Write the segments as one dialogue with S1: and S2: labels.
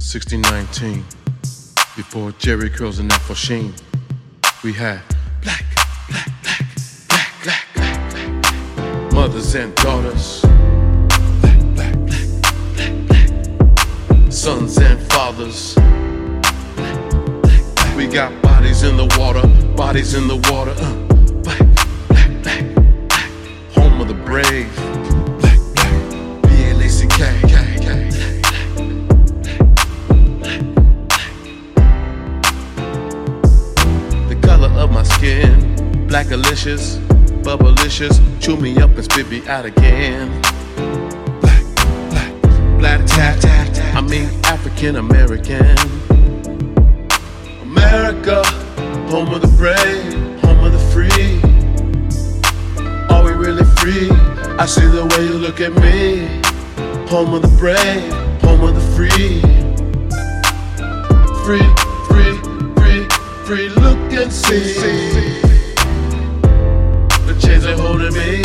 S1: 1619, before Jheri Curls and Afro Sheen, we had black, black, black, black, black, black, black, mothers and daughters, black, black, black, black, black, sons and fathers. Black, black, black. We got bodies in the water, bodies in the water. Uh, black, black, black, black, home of the brave. Of my black delicious, bubblicious, chew me up and spit me out again. Black, black, black tat. I mean African American. America, home of the brave, home of the free. Are we really free? I see the way you look at me. Home of the brave, home of the free. Free, free. Look and see. The chains are holding me.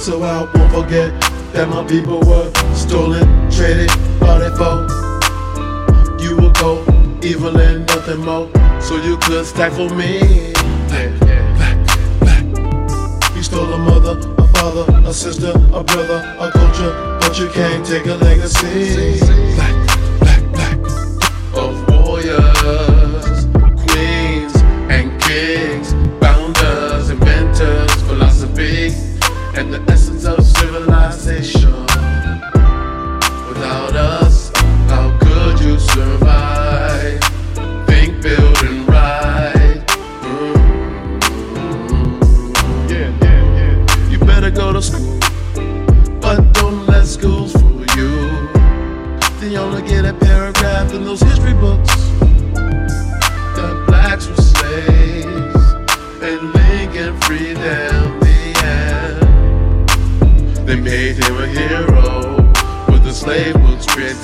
S1: So I won't forget that my people were stolen, traded, bought it for. You will go evil and nothing more. So you could for me. You stole a mother, a father, a sister, a brother, a culture, but you can't take a legacy.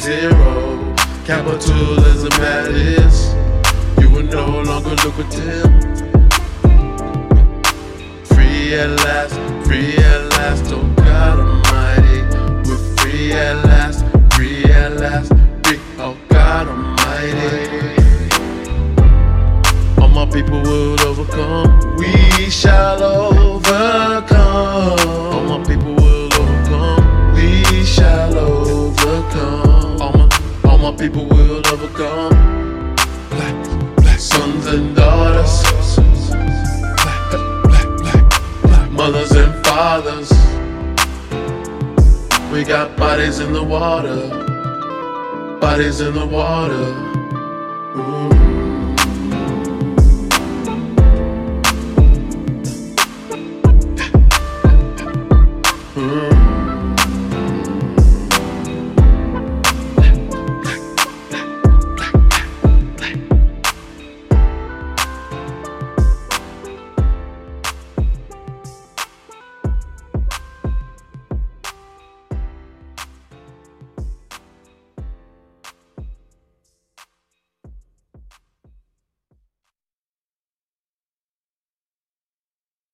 S1: Zero. Capitalism its, you were no longer lucrative. Free at last, free at last, oh God Almighty. We're free at last, people will overcome. Black, black sons and daughters, black, black, black, black mothers and fathers. We got bodies in the water, bodies in the water. Ooh. Mm.